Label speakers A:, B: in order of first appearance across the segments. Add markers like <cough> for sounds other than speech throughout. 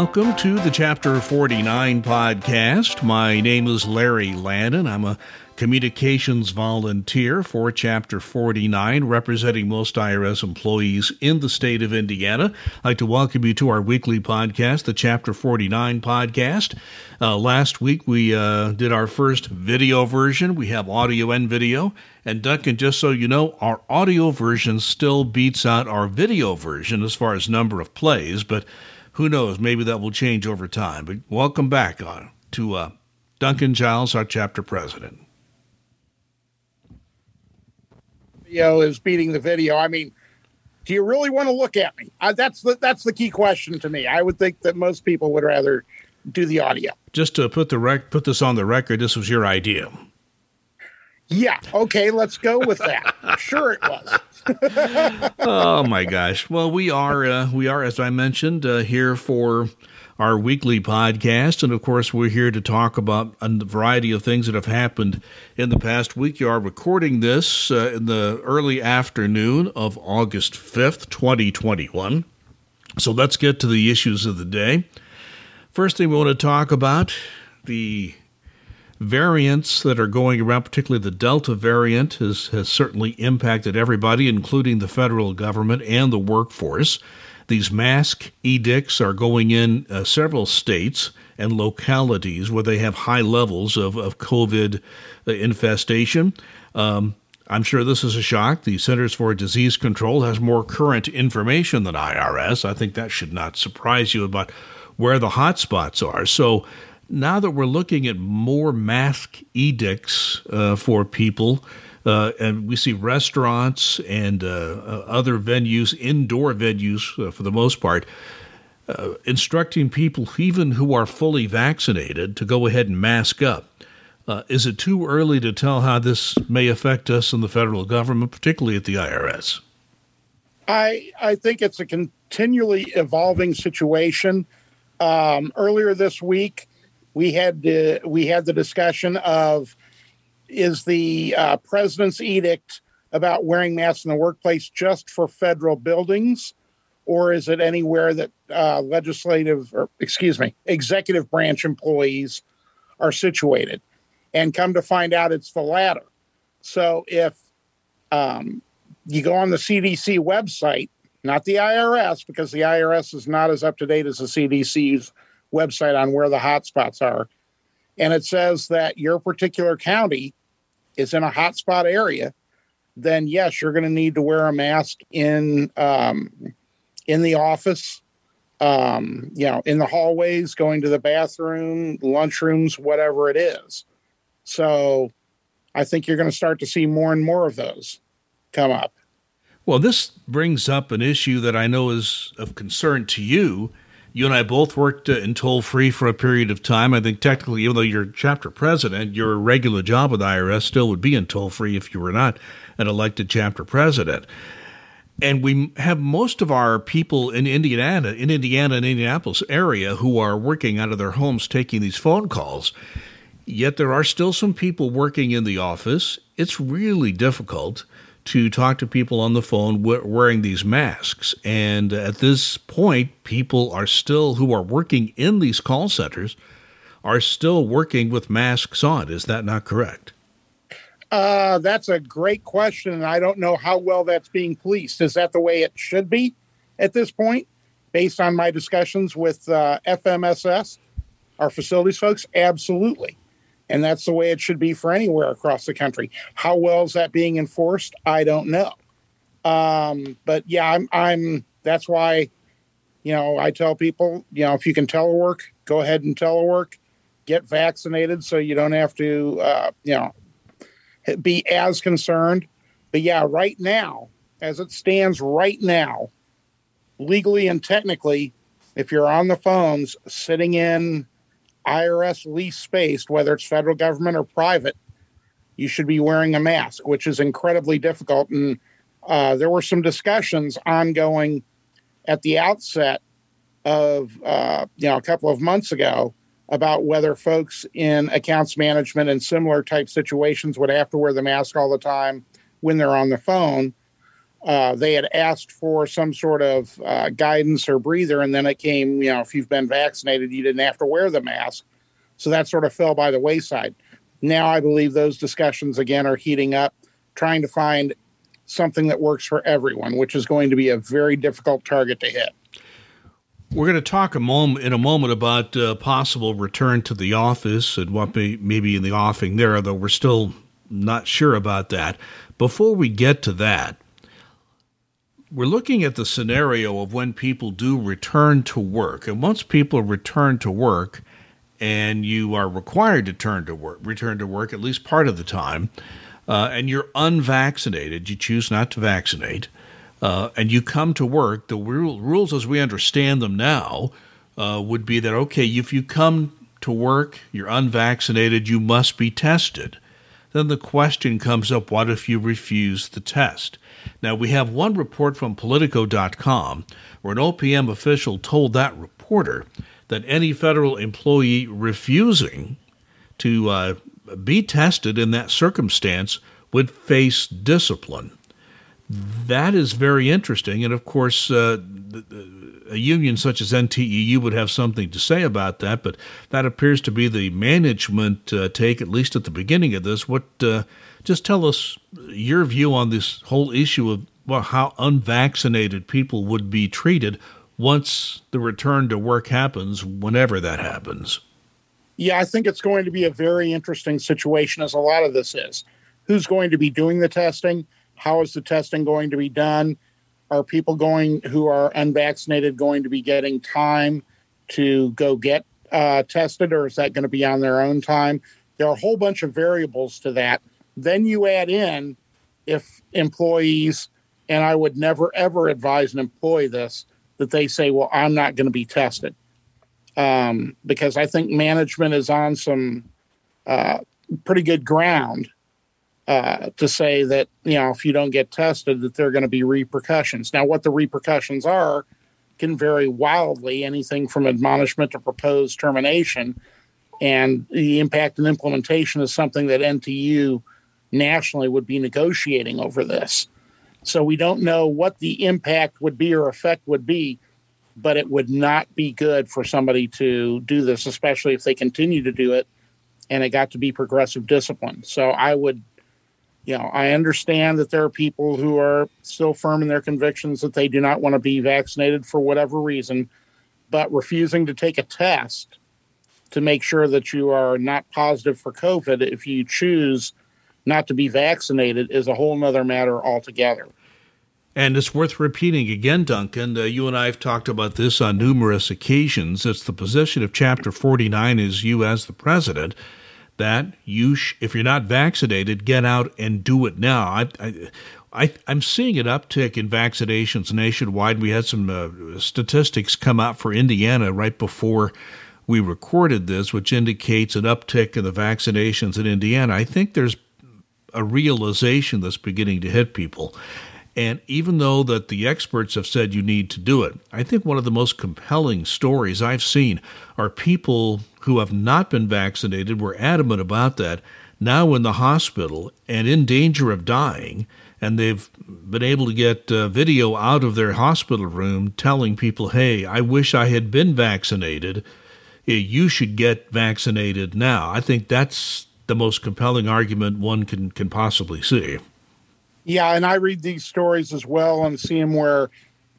A: Welcome to the Chapter 49 podcast. My name is Larry Lannan. I'm a communications volunteer for Chapter 49, representing most IRS employees in the state of Indiana. I'd like to welcome you to our weekly podcast, the Chapter 49 podcast. Uh, last week we uh, did our first video version. We have audio and video. And Duncan, just so you know, our audio version still beats out our video version as far as number of plays, but who knows? Maybe that will change over time. But welcome back uh, to uh, Duncan Giles, our chapter president.
B: video is beating the video. I mean, do you really want to look at me? Uh, that's the that's the key question to me. I would think that most people would rather do the audio.
A: Just to put the rec- put this on the record, this was your idea.
B: Yeah. Okay. Let's go with that. <laughs> sure, it was.
A: oh my gosh. Well, we are uh, we are, as I mentioned, uh, here for our weekly podcast. And of course, we're here to talk about a variety of things that have happened in the past week. You are recording this uh, in the early afternoon of August 5th, 2021. So let's get to the issues of the day. First thing we want to talk about the variants that are going around, particularly the Delta variant, has, has certainly impacted everybody, including the federal government and the workforce. These mask edicts are going in uh, several states and localities where they have high levels of, of COVID uh, infestation. Um, I'm sure this is a shock. The Centers for Disease Control has more current information than IRS. I think that should not surprise you about where the hot spots are. So now that we're looking at more mask edicts uh, for people, uh, and we see restaurants and uh, uh other venues, indoor venues uh, for the most part, uh, instructing people, even who are fully vaccinated, to go ahead and mask up. is it too early to tell how this may affect us in the federal government, particularly at the IRS?
B: I I think it's a continually evolving situation. Um, earlier this week, we had the we had the discussion of is the uh, president's edict about wearing masks in the workplace just for federal buildings, or is it anywhere that uh, legislative or excuse me, executive branch employees are situated? And come to find out, it's the latter. So if um, you go on the CDC website, not the IRS, because the IRS is not as up to date as the CDC's website on where the hotspots are. And it says that your particular county is in a hotspot area, then yes, you're going to need to wear a mask in um, in the office, um, you know, in the hallways, going to the bathroom, lunchrooms, whatever it is. So, I think you're going to start to see more and more of those come up.
A: Well, this brings up an issue that I know is of concern to you, you and I both worked uh, in toll free for a period of time. I think technically, even though you're chapter president, your regular job with IRS still would be in toll free if you were not an elected chapter president. And we have most of our people in Indiana, in Indiana and Indianapolis area, who are working out of their homes taking these phone calls. Yet there are still some people working in the office. It's really difficult to talk to people on the phone wearing these masks. And at this point, people are still, who are working in these call centers, are still working with masks on. Is that not correct?
B: Uh, that's a great question. I don't know how well that's being policed. Is that the way it should be at this point, based on my discussions with uh, FMSS, our facilities folks? Absolutely and that's the way it should be for anywhere across the country. How well is that being enforced? I don't know. Um, but yeah, I'm, I'm. That's why, you know, I tell people, you know, if you can telework, go ahead and telework. Get vaccinated so you don't have to, uh, you know, be as concerned. But yeah, right now, as it stands right now, legally and technically, if you're on the phones sitting in IRS lease space, whether it's federal government or private, you should be wearing a mask, which is incredibly difficult. And uh, there were some discussions ongoing at the outset of uh, you know a couple of months ago about whether folks in accounts management and similar type situations would have to wear the mask all the time when they're on the phone. Uh, they had asked for some sort of uh, guidance or breather, and then it came, you know, if you've been vaccinated, you didn't have to wear the mask. So that sort of fell by the wayside. Now I believe those discussions again are heating up, trying to find something that works for everyone, which is going to be a very difficult target to hit.
A: We're going to talk a moment in a moment about uh, possible return to the office and what may, maybe in the offing there, though we're still not sure about that. Before we get to that, we're looking at the scenario of when people do return to work. And once people return to work, and you are required to turn to work, return to work at least part of the time, uh, and you're unvaccinated, you choose not to vaccinate, uh, and you come to work, the rules as we understand them now uh, would be that okay, if you come to work, you're unvaccinated, you must be tested. Then the question comes up what if you refuse the test? Now, we have one report from Politico.com where an OPM official told that reporter that any federal employee refusing to uh, be tested in that circumstance would face discipline. That is very interesting. And of course, uh, a union such as NTEU would have something to say about that, but that appears to be the management uh, take, at least at the beginning of this. What uh, just tell us your view on this whole issue of well, how unvaccinated people would be treated once the return to work happens, whenever that happens.
B: Yeah, I think it's going to be a very interesting situation, as a lot of this is. Who's going to be doing the testing? How is the testing going to be done? Are people going who are unvaccinated going to be getting time to go get uh, tested, or is that going to be on their own time? There are a whole bunch of variables to that then you add in if employees, and I would never ever advise an employee this, that they say, well, I'm not going to be tested. Um, because I think management is on some uh, pretty good ground uh, to say that, you know, if you don't get tested, that there are going to be repercussions. Now, what the repercussions are can vary wildly, anything from admonishment to proposed termination. And the impact and implementation is something that NTEU nationally would be negotiating over this. So we don't know what the impact would be or effect would be, but it would not be good for somebody to do this, especially if they continue to do it and it got to be progressive discipline. So I would, you know, I understand that there are people who are still firm in their convictions that they do not want to be vaccinated for whatever reason, but refusing to take a test to make sure that you are not positive for COVID if you choose not to be vaccinated is a whole other matter altogether.
A: And it's worth repeating again, Duncan. Uh, you and I have talked about this on numerous occasions. It's the position of Chapter 49 is you as the president that you, sh- if you're not vaccinated, get out and do it now. I, I, I, am seeing an uptick in vaccinations nationwide. We had some uh, statistics come out for Indiana right before we recorded this, which indicates an uptick in the vaccinations in Indiana. I think there's a realization that's beginning to hit people. And even though that the experts have said you need to do it, I think one of the most compelling stories I've seen are people who have not been vaccinated, were adamant about that, now in the hospital and in danger of dying, and they've been able to get uh, video out of their hospital room telling people, hey, I wish I had been vaccinated. You should get vaccinated now. I think that's the most compelling argument one can can possibly see.
B: Yeah, and I read these stories as well and see them where,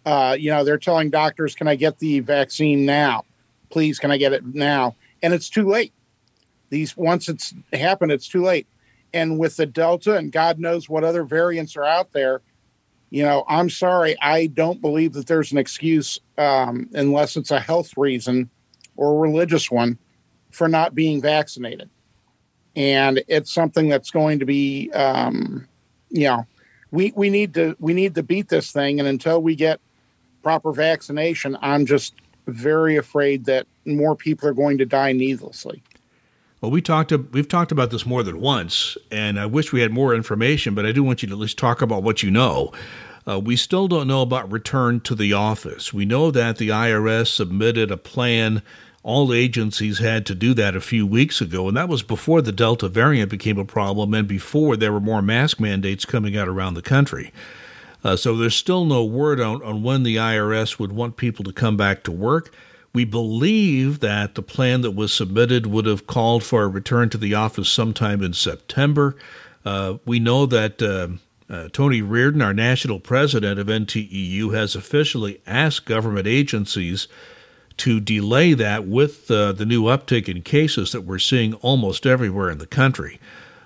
B: uh, you know, they're telling doctors, "Can I get the vaccine now? Please, can I get it now?" And it's too late. These once it's happened, it's too late. And with the Delta and God knows what other variants are out there, you know, I'm sorry, I don't believe that there's an excuse um, unless it's a health reason or a religious one for not being vaccinated and it's something that's going to be um, you know we we need to we need to beat this thing. And until we get proper vaccination i'm just very afraid that more people are going to die needlessly.
A: Well we talked we've talked about this more than once and i wish we had more information but i do want you to at least talk about what you know. Uh, we still don't know about return to the office. We know that the IRS submitted a plan all agencies had to do that a few weeks ago, and that was before the Delta variant became a problem and before there were more mask mandates coming out around the country. Uh, so there's still no word on, on when the IRS would want people to come back to work. We believe that the plan that was submitted would have called for a return to the office sometime in September. Uh, we know that uh, uh, Tony Reardon, our national president of NTEU, has officially asked government agencies to delay that with uh, the new uptick in cases that we're seeing almost everywhere in the country.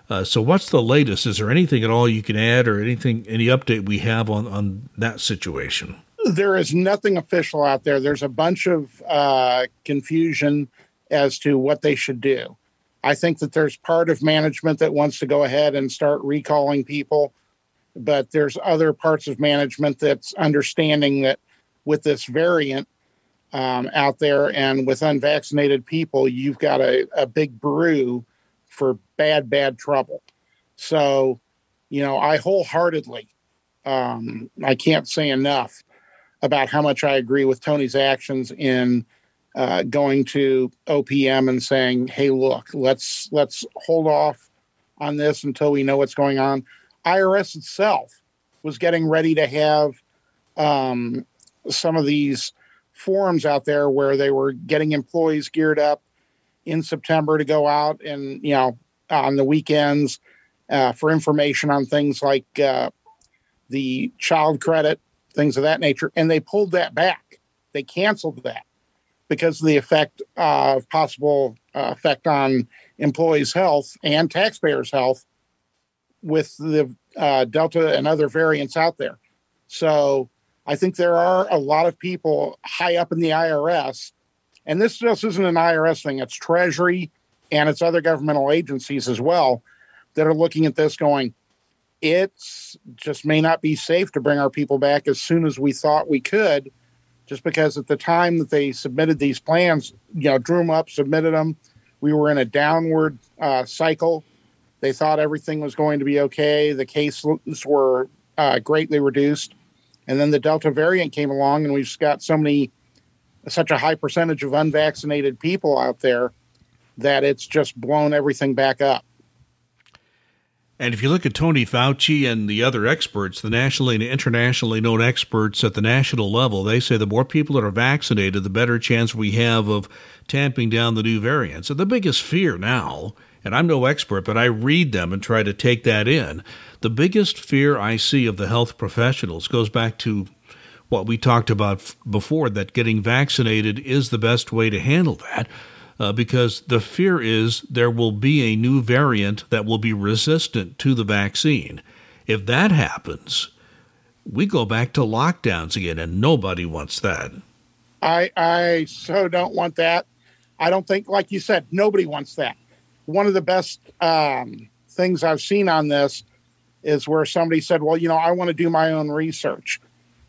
A: Uh, so, what's the latest? Is there anything at all you can add, or anything, any update we have on on that situation?
B: There is nothing official out there. There's a bunch of uh, confusion as to what they should do. I think that there's part of management that wants to go ahead and start recalling people, but there's other parts of management that's understanding that with this variant um, out there and with unvaccinated people, you've got a, a big brew for bad, bad trouble. So, you know, I wholeheartedly, um, I can't say enough about how much I agree with Tony's actions in uh, going to OPM and saying, "Hey, look, let's let's hold off on this until we know what's going on." IRS itself was getting ready to have um, some of these forums out there where they were getting employees geared up in September to go out and you know on the weekends uh, for information on things like uh, the child credit, things of that nature, and they pulled that back. They canceled that because of the effect of uh, possible effect on employees' health and taxpayers' health with the uh, Delta and other variants out there. So I think there are a lot of people high up in the IRS, and this just isn't an IRS thing, it's Treasury and it's other governmental agencies as well that are looking at this going, it's just may not be safe to bring our people back as soon as we thought we could just because at the time that they submitted these plans, you know, drew them up, submitted them, we were in a downward uh, cycle. They thought everything was going to be okay. The cases were uh, greatly reduced. And then the Delta variant came along, and we've got so many, such a high percentage of unvaccinated people out there that it's just blown everything back up.
A: And if you look at Tony Fauci and the other experts, the nationally and internationally known experts at the national level, they say the more people that are vaccinated, the better chance we have of tamping down the new variants. And the biggest fear now, and I'm no expert, but I read them and try to take that in. The biggest fear I see of the health professionals goes back to what we talked about before that getting vaccinated is the best way to handle that uh, because the fear is there will be a new variant that will be resistant to the vaccine. If that happens, we go back to lockdowns again, and nobody wants that.
B: I I so don't want that. I don't think, like you said, nobody wants that. One of the best um, things I've seen on this is where somebody said, "Well, you know, I want to do my own research,"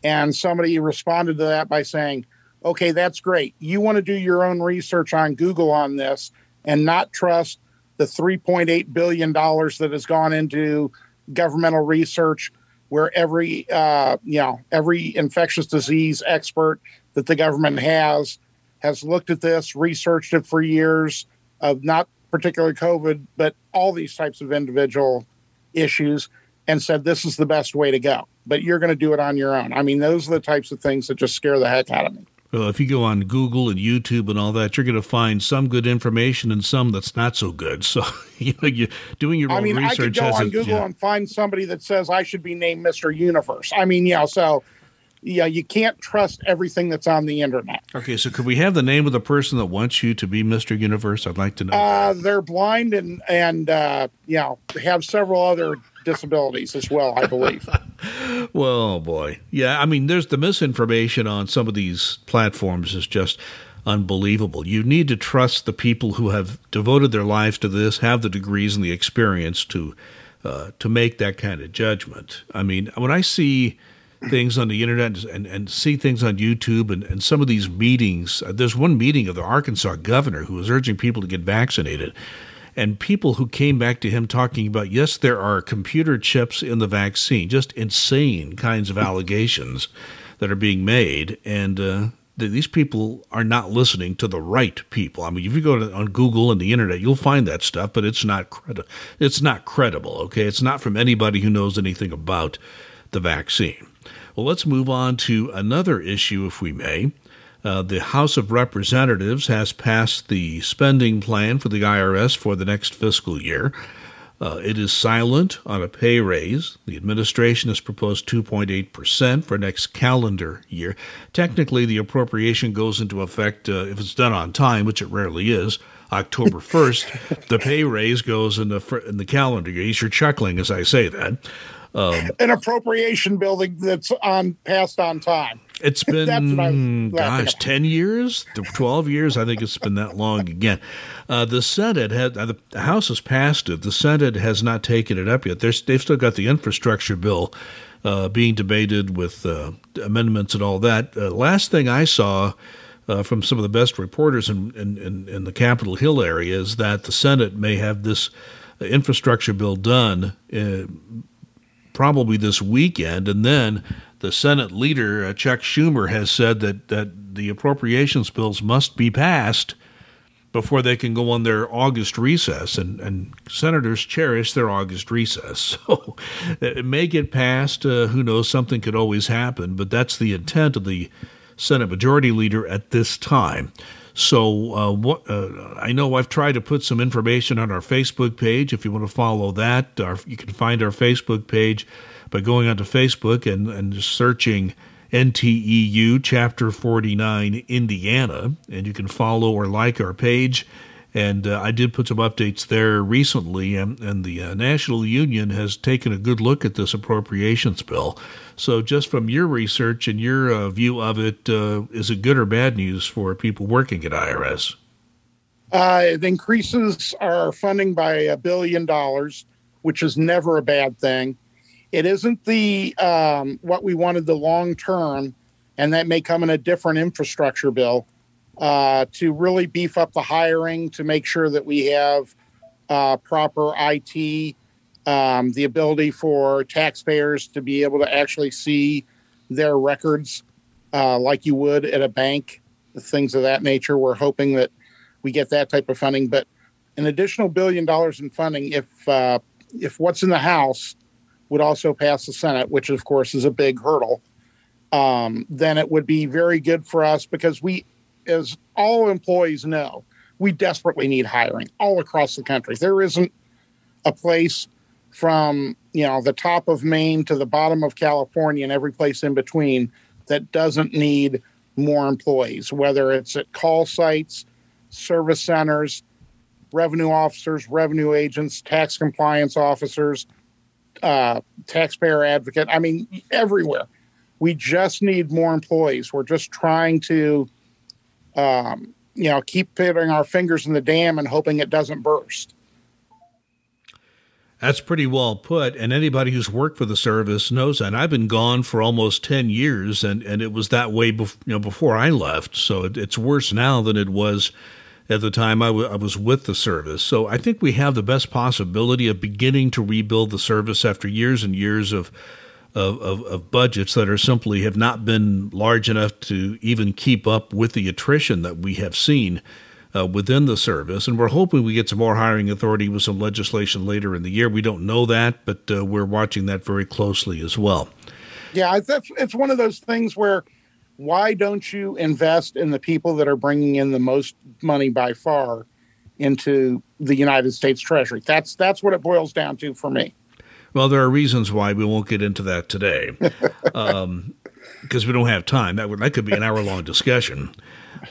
B: and somebody responded to that by saying, okay, that's great. You want to do your own research on Google on this and not trust the $3.8 billion that has gone into governmental research where every uh, you know every infectious disease expert that the government has has looked at this researched it for years of not particularly covid but all these types of individual issues and said this is the best way to go but you're going to do it on your own i mean those are the types of things that just scare the heck out of me
A: well, if you go on Google and YouTube and all that, you're going to find some good information and some that's not so good. So, <laughs> you know, you doing your I own
B: mean,
A: research. I mean, I
B: could go on Google yeah. and find somebody that says I should be named Mr. Universe. I mean, yeah, so yeah, you can't trust everything that's on the internet.
A: Okay, so could we have the name of the person that wants you to be Mr. Universe? I'd like to know.
B: Uh, they're blind and and uh, you know have several other disabilities as well, I believe. <laughs>
A: well, boy. Yeah, I mean, there's the misinformation on some of these platforms is just unbelievable. You need to trust the people who have devoted their lives to this, have the degrees and the experience to uh, to make that kind of judgment. I mean, when I see things on the internet and, and see things on YouTube and, and some of these meetings, uh, there's one meeting of the Arkansas governor who was urging people to get vaccinated and people who came back to him talking about, yes, there are computer chips in the vaccine, just insane kinds of allegations that are being made. And uh, these people are not listening to the right people. I mean, if you go to, on Google and the internet, you'll find that stuff, but it's not credi- It's not credible. Okay, it's not from anybody who knows anything about the vaccine. Well, let's move on to another issue, if we may. Uh, the House of Representatives has passed the spending plan for the IRS for the next fiscal year. Uh, it is silent on a pay raise. The administration has proposed 2.8% for next calendar year. Technically, the appropriation goes into effect uh, if it's done on time, which it rarely is. October <laughs> 1st, the pay raise goes in the in the calendar year. You're chuckling as I say that.
B: Um, <laughs> An appropriation building that's on passed on time.
A: It's <laughs> been, gosh, 10 years, 12 years. I think it's been that long again. Uh, the Senate had, uh, the House has passed it. The Senate has not taken it up yet. There's, they've still got the infrastructure bill uh, being debated with uh, amendments and all that. Uh, last thing I saw uh, from some of the best reporters in, in, in, in, the Capitol Hill area is that the Senate may have this infrastructure bill done probably this weekend, and then the Senate leader, uh, Chuck Schumer, has said that, that the appropriations bills must be passed before they can go on their August recess. And, and senators cherish their August recess. <laughs> So it may get passed. Uh, who knows? Something could always happen. But that's the intent of the Senate Majority Leader at this time. So uh, what, uh, I know I've tried to put some information on our Facebook page. If you want to follow that, our, you can find our Facebook page by going onto Facebook and, and searching NTEU Chapter 49 Indiana, and you can follow or like our page. And uh, I did put some updates there recently, and, and the uh, National Union has taken a good look at this appropriations bill. So, just from your research and your uh, view of it, uh, is it good or bad news for people working at IRS?
B: Uh, it increases our funding by a billion dollars, which is never a bad thing. It isn't the um, what we wanted the long term, and that may come in a different infrastructure bill uh, to really beef up the hiring to make sure that we have uh, proper IT, um, the ability for taxpayers to be able to actually see their records uh, like you would at a bank, things of that nature. We're hoping that we get that type of funding, but an additional billion dollars in funding if uh, if what's in the House would also pass the Senate, which of course is a big hurdle, um, then it would be very good for us because we, as all employees know, we desperately need hiring all across the country. There isn't a place from you know the top of Maine to the bottom of California and every place in between that doesn't need more employees, whether it's at call sites, service centers, revenue officers, revenue agents, tax compliance officers, uh, taxpayer advocate. I mean, everywhere. We just need more employees. We're just trying to, um, you know, keep putting our fingers in the dam and hoping it doesn't burst.
A: That's pretty well put. And anybody who's worked for the service knows that. And I've been gone for almost 10 years, and, and it was that way bef- you know, before I left. So it, it's worse now than it was at the time I, w- I was with the service. So I think we have the best possibility of beginning to rebuild the service after years and years of, of, of, of budgets that are simply have not been large enough to even keep up with the attrition that we have seen. Uh, within the service, and we're hoping we get some more hiring authority with some legislation later in the year. We don't know that, but uh, we're watching that very closely as well.
B: Yeah, it's, it's one of those things where why don't you invest in the people that are bringing in the most money by far into the United States Treasury? That's that's what it boils down to for me.
A: Well, there are reasons why we won't get into that today, because <laughs> um, we don't have time. That would that could be an hour long discussion.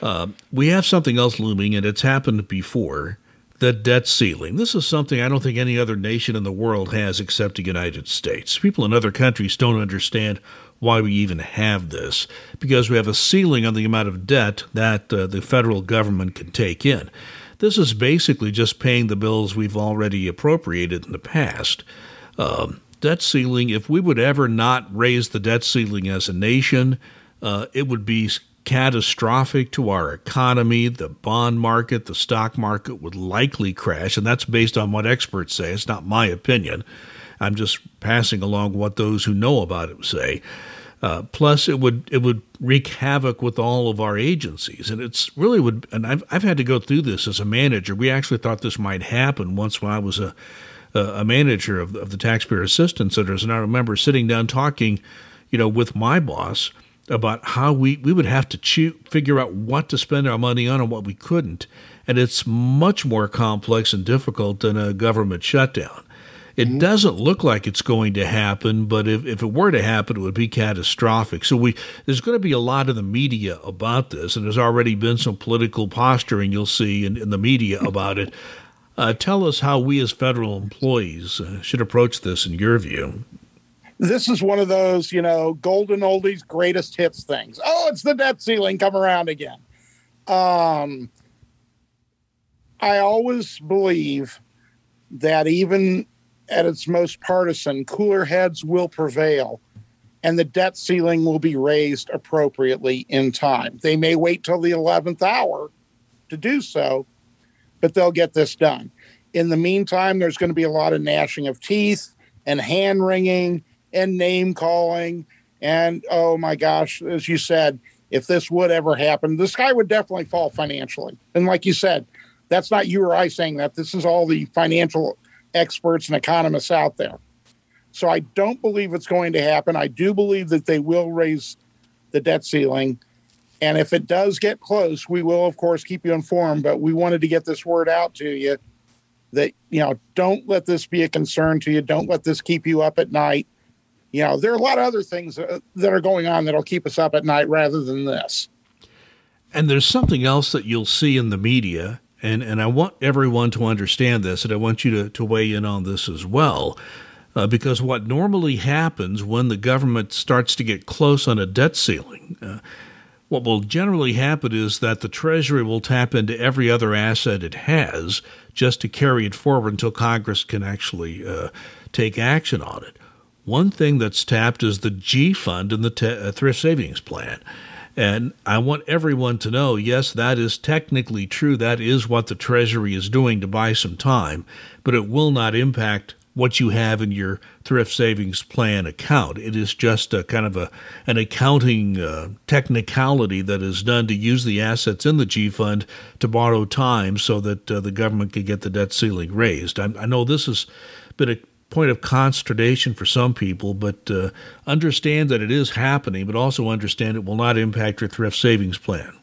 A: Uh, we have something else looming, and it's happened before. The debt ceiling. This is something I don't think any other nation in the world has except the United States. People in other countries don't understand why we even have this, because we have a ceiling on the amount of debt that uh, the federal government can take in. This is basically just paying the bills we've already appropriated in the past. Um, debt ceiling, if we would ever not raise the debt ceiling as a nation, uh, it would be catastrophic to our economy. The bond market, the stock market would likely crash, and that's based on what experts say. It's not my opinion. I'm just passing along what those who know about it say. Uh, plus, it would it would wreak havoc with all of our agencies, and it's really would. And I've I've had to go through this as a manager. We actually thought this might happen once when I was a uh, a manager of, of the taxpayer assistance centers, and I remember sitting down talking, you know, with my boss about how we, we would have to figure out what to spend our money on and what we couldn't. And it's much more complex and difficult than a government shutdown. It mm-hmm. doesn't look like it's going to happen, but if, if it were to happen, it would be catastrophic. So we there's going to be a lot in the media about this, and there's already been some political posturing you'll see in, in the media about it. Uh, tell us how we as federal employees uh, should approach this in your view
B: this is one of those, you know, golden oldies, greatest hits things. Oh, it's the debt ceiling come around again. Um, I always believe that even at its most partisan, cooler heads will prevail and the debt ceiling will be raised appropriately in time. They may wait till the 11th hour to do so, but they'll get this done. In the meantime, there's going to be a lot of gnashing of teeth and hand wringing and name calling. And oh my gosh, as you said, if this would ever happen, the sky would definitely fall financially. And like you said, that's not you or I saying that. This is all the financial experts and economists out there. So I don't believe it's going to happen. I do believe that they will raise the debt ceiling. And if it does get close, we will, of course, keep you informed. But we wanted to get this word out to you that, you know, don't let this be a concern to you. Don't let this keep you up at night you know, there are a lot of other things that are going on that'll keep us up at night rather than this.
A: And there's something else that you'll see in the media, and, and I want everyone to understand this, and I want you to, to weigh in on this as well. Uh, because what normally happens when the government starts to get close on a debt ceiling, uh, what will generally happen is that the Treasury will tap into every other asset it has just to carry it forward until Congress can actually uh, take action on it. One thing that's tapped is the G fund and the te- uh, thrift savings plan. And I want everyone to know yes, that is technically true. That is what the Treasury is doing to buy some time, but it will not impact what you have in your thrift savings plan account. It is just a kind of a an accounting uh, technicality that is done to use the assets in the G fund to borrow time so that uh, the government can get the debt ceiling raised. I, I know this has been a point of consternation for some people, but uh, understand that it is happening, but also understand it will not impact your thrift savings plan.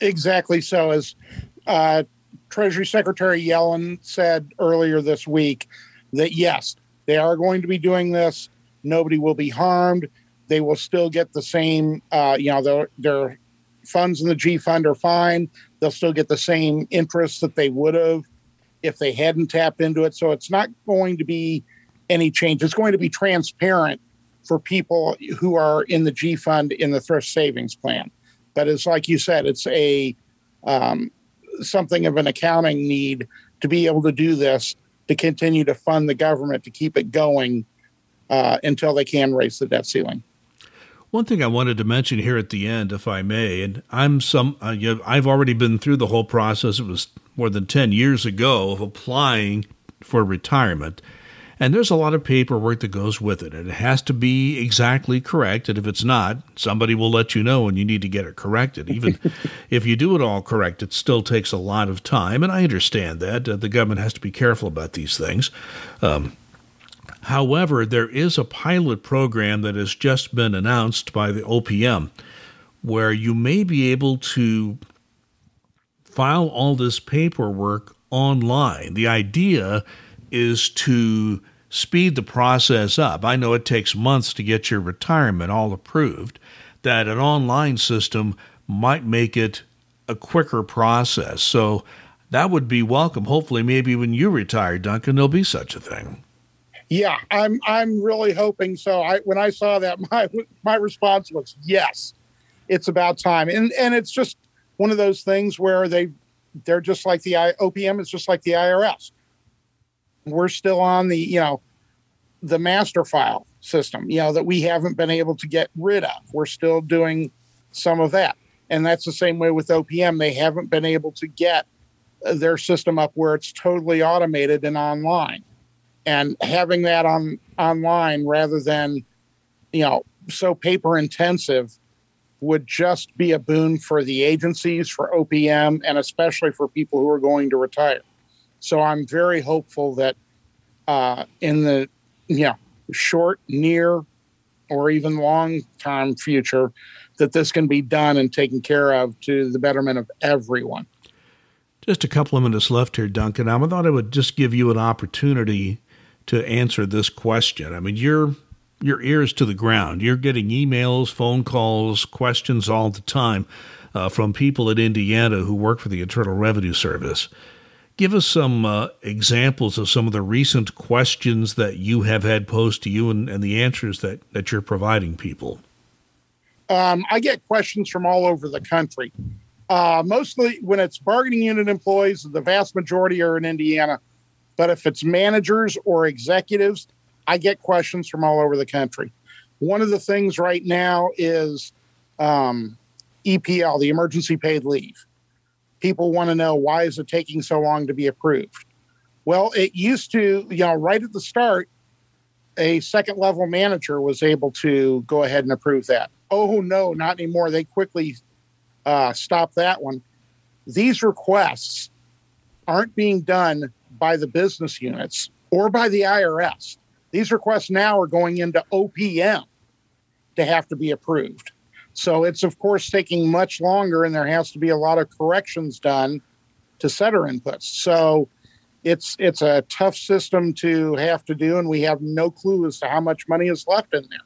B: Exactly so. As uh, Treasury Secretary Yellen said earlier this week, that yes, they are going to be doing this. Nobody will be harmed. They will still get the same, uh, you know, their, their funds in the G fund are fine. They'll still get the same interest that they would have if they hadn't tapped into it. So it's not going to be any change. It's going to be transparent for people who are in the G fund in the thrift savings plan. But it's like you said, it's a um, something of an accounting need to be able to do this to continue to fund the government to keep it going uh, until they can raise the debt ceiling.
A: One thing I wanted to mention here at the end, if I may, and I'm some, uh, I've already been through the whole process. It was more than 10 years ago of applying for retirement. And there's a lot of paperwork that goes with it, and it has to be exactly correct. And if it's not, somebody will let you know and you need to get it corrected. Even <laughs> if you do it all correct, it still takes a lot of time. And I understand that. Uh, the government has to be careful about these things. Um, However, there is a pilot program that has just been announced by the OPM where you may be able to file all this paperwork online. The idea is to speed the process up. I know it takes months to get your retirement all approved, that an online system might make it a quicker process. So that would be welcome. Hopefully, maybe when you retire, Duncan, there'll be such a thing.
B: Yeah, I'm I'm really hoping so. I when I saw that <laughs> my my response was yes. It's about time. And and it's just one of those things where they they're just like the OPM is just like the IRS. We're still on the, you know, the master file system, you know, that we haven't been able to get rid of. We're still doing some of that. And that's the same way with OPM. They haven't been able to get uh, their system up where it's totally automated and online and having that on online rather than you know so paper intensive would just be a boon for the agencies for opm and especially for people who are going to retire so i'm very hopeful that uh, in the know, short, near, or even long term future that this can be done and taken care of to the betterment of everyone.
A: Just a couple of minutes left here, Duncan. I thought I would just give you an opportunity to answer this question. I mean, you're your ears to the ground. You're getting emails, phone calls, questions all the time uh, from people in Indiana who work for the Internal Revenue Service. Give us some uh, examples of some of the recent questions that you have had posed to you and, and the answers that, that you're providing people.
B: Um, I get questions from all over the country. Uh, mostly when it's bargaining unit employees, the vast majority are in Indiana. But if it's managers or executives, I get questions from all over the country. One of the things right now is um, EPL, the emergency paid leave. People want to know why is it taking so long to be approved? Well, it used to, you know, right at the start, a second level manager was able to go ahead and approve that. Oh, no, not anymore. They quickly uh, stopped that one. These requests aren't being done by the business units or by the IRS. These requests now are going into OPM to have to be approved. So it's, of course, taking much longer, and there has to be a lot of corrections done to setter inputs. So it's it's a tough system to have to do, and we have no clue as to how much money is left in there.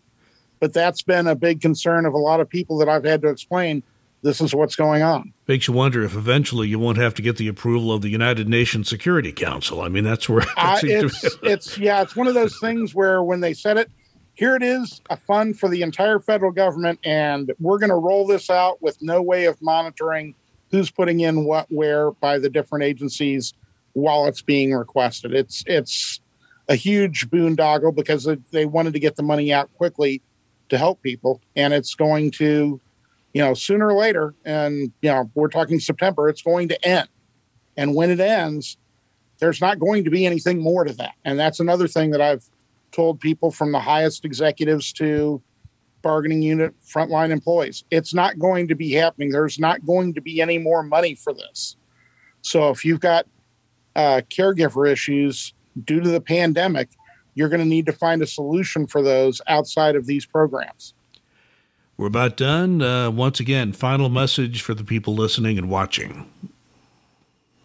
B: But that's been a big concern of a lot of people that I've had to explain this is what's going on.
A: Makes you wonder if eventually you won't have to get the approval of the United Nations Security Council. I mean, that's where
B: uh, it's, it's yeah, it's one of those things where when they said it, here it is, a fund for the entire federal government, and we're going to roll this out with no way of monitoring who's putting in what where by the different agencies while it's being requested. It's it's a huge boondoggle because they wanted to get the money out quickly to help people, and it's going to you know, sooner or later, and you know, we're talking September, it's going to end. And when it ends, there's not going to be anything more to that. And that's another thing that I've told people from the highest executives to bargaining unit frontline employees. It's not going to be happening. There's not going to be any more money for this. So if you've got uh, caregiver issues due to the pandemic, you're going to need to find a solution for those outside of these programs.
A: We're about done. Uh, once again, final message for the people listening and watching.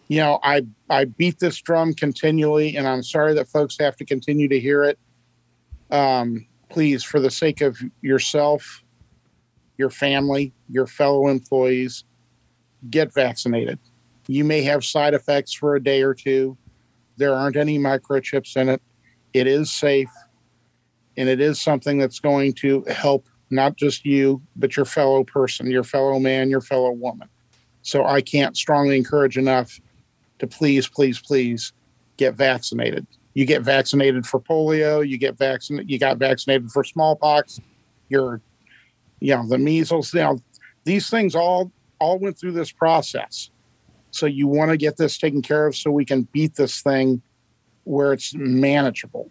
B: You know, I I beat this drum continually, and I'm sorry that folks have to continue to hear it. Um, please, for the sake of yourself, your family, your fellow employees, get vaccinated. You may have side effects for a day or two. There aren't any microchips in it. It is safe, and it is something that's going to help not just you, but your fellow person, your fellow man, your fellow woman. So I can't strongly encourage enough to please, please, please get vaccinated. You get vaccinated for polio, you get vaccinated, you got vaccinated for smallpox, you're, you know, the measles, you these things all all went through this process. So you want to get this taken care of so we can beat this thing where it's manageable.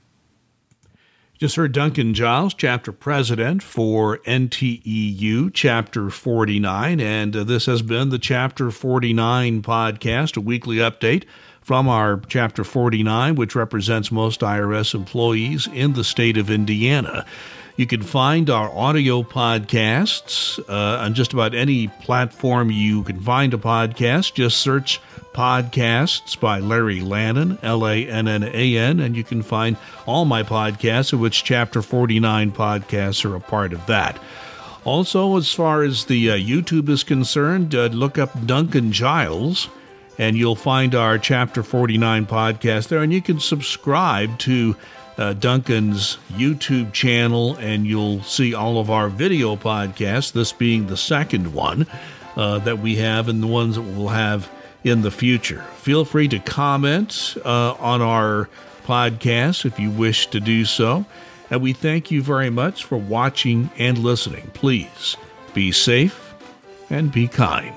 A: Just heard Duncan Giles, chapter president for NTEU, chapter 49. And uh, this has been the chapter 49 podcast, a weekly update from our chapter 49, which represents most IRS employees in the state of Indiana. You can find our audio podcasts uh, on just about any platform you can find a podcast. Just search podcasts by Larry Lannan, L A N N A N, and you can find all my podcasts, of which Chapter 49 podcasts are a part of that. Also, as far as the uh, YouTube is concerned, uh, look up Duncan Giles and you'll find our Chapter 49 podcast there, and you can subscribe to uh, Duncan's YouTube channel, and you'll see all of our video podcasts, this being the second one uh, that we have, and the ones that we'll have in the future. Feel free to comment uh, on our podcast if you wish to do so. And we thank you very much for watching and listening. Please be safe and be kind.